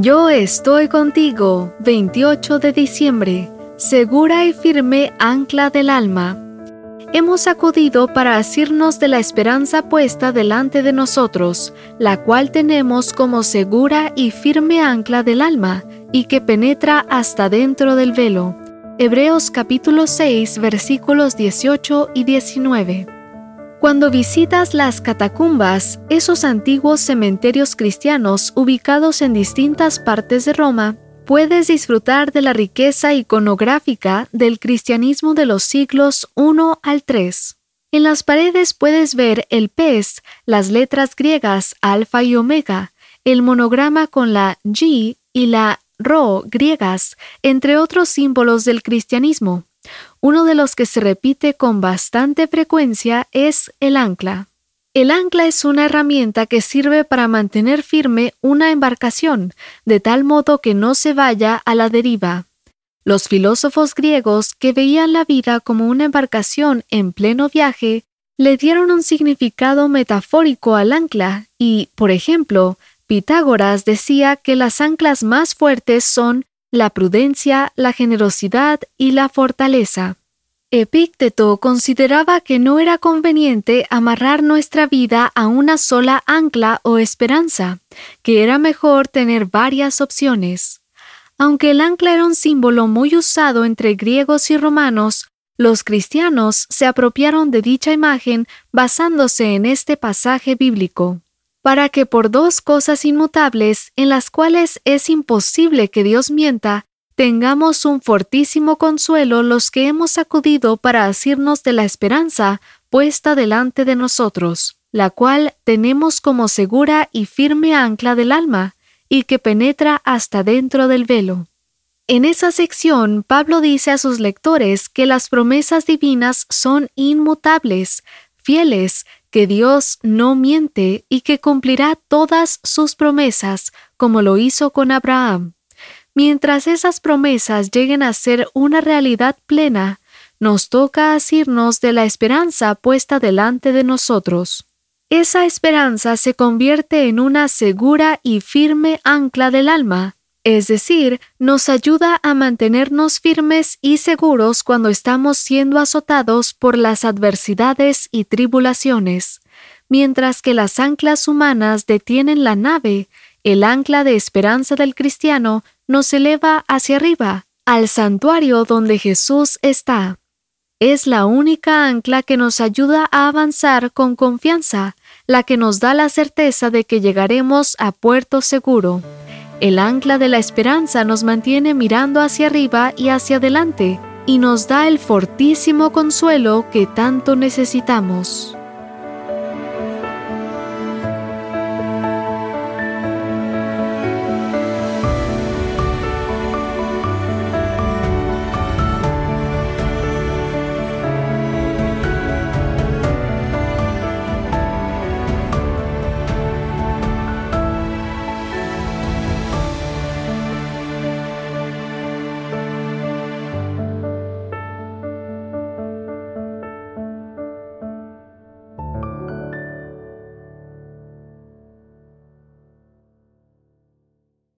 Yo estoy contigo, 28 de diciembre, segura y firme ancla del alma. Hemos acudido para asirnos de la esperanza puesta delante de nosotros, la cual tenemos como segura y firme ancla del alma, y que penetra hasta dentro del velo. Hebreos capítulo 6 versículos 18 y 19. Cuando visitas las catacumbas, esos antiguos cementerios cristianos ubicados en distintas partes de Roma, puedes disfrutar de la riqueza iconográfica del cristianismo de los siglos I al III. En las paredes puedes ver el pez, las letras griegas alfa y omega, el monograma con la G y la Rho griegas, entre otros símbolos del cristianismo. Uno de los que se repite con bastante frecuencia es el ancla. El ancla es una herramienta que sirve para mantener firme una embarcación, de tal modo que no se vaya a la deriva. Los filósofos griegos que veían la vida como una embarcación en pleno viaje, le dieron un significado metafórico al ancla y, por ejemplo, Pitágoras decía que las anclas más fuertes son la prudencia, la generosidad y la fortaleza. Epícteto consideraba que no era conveniente amarrar nuestra vida a una sola ancla o esperanza, que era mejor tener varias opciones. Aunque el ancla era un símbolo muy usado entre griegos y romanos, los cristianos se apropiaron de dicha imagen basándose en este pasaje bíblico para que por dos cosas inmutables en las cuales es imposible que Dios mienta, tengamos un fortísimo consuelo los que hemos acudido para asirnos de la esperanza puesta delante de nosotros, la cual tenemos como segura y firme ancla del alma, y que penetra hasta dentro del velo. En esa sección, Pablo dice a sus lectores que las promesas divinas son inmutables, fieles, que Dios no miente y que cumplirá todas sus promesas, como lo hizo con Abraham. Mientras esas promesas lleguen a ser una realidad plena, nos toca asirnos de la esperanza puesta delante de nosotros. Esa esperanza se convierte en una segura y firme ancla del alma, es decir, nos ayuda a mantenernos firmes y seguros cuando estamos siendo azotados por las adversidades y tribulaciones. Mientras que las anclas humanas detienen la nave, el ancla de esperanza del cristiano nos eleva hacia arriba, al santuario donde Jesús está. Es la única ancla que nos ayuda a avanzar con confianza, la que nos da la certeza de que llegaremos a puerto seguro. El ancla de la esperanza nos mantiene mirando hacia arriba y hacia adelante y nos da el fortísimo consuelo que tanto necesitamos.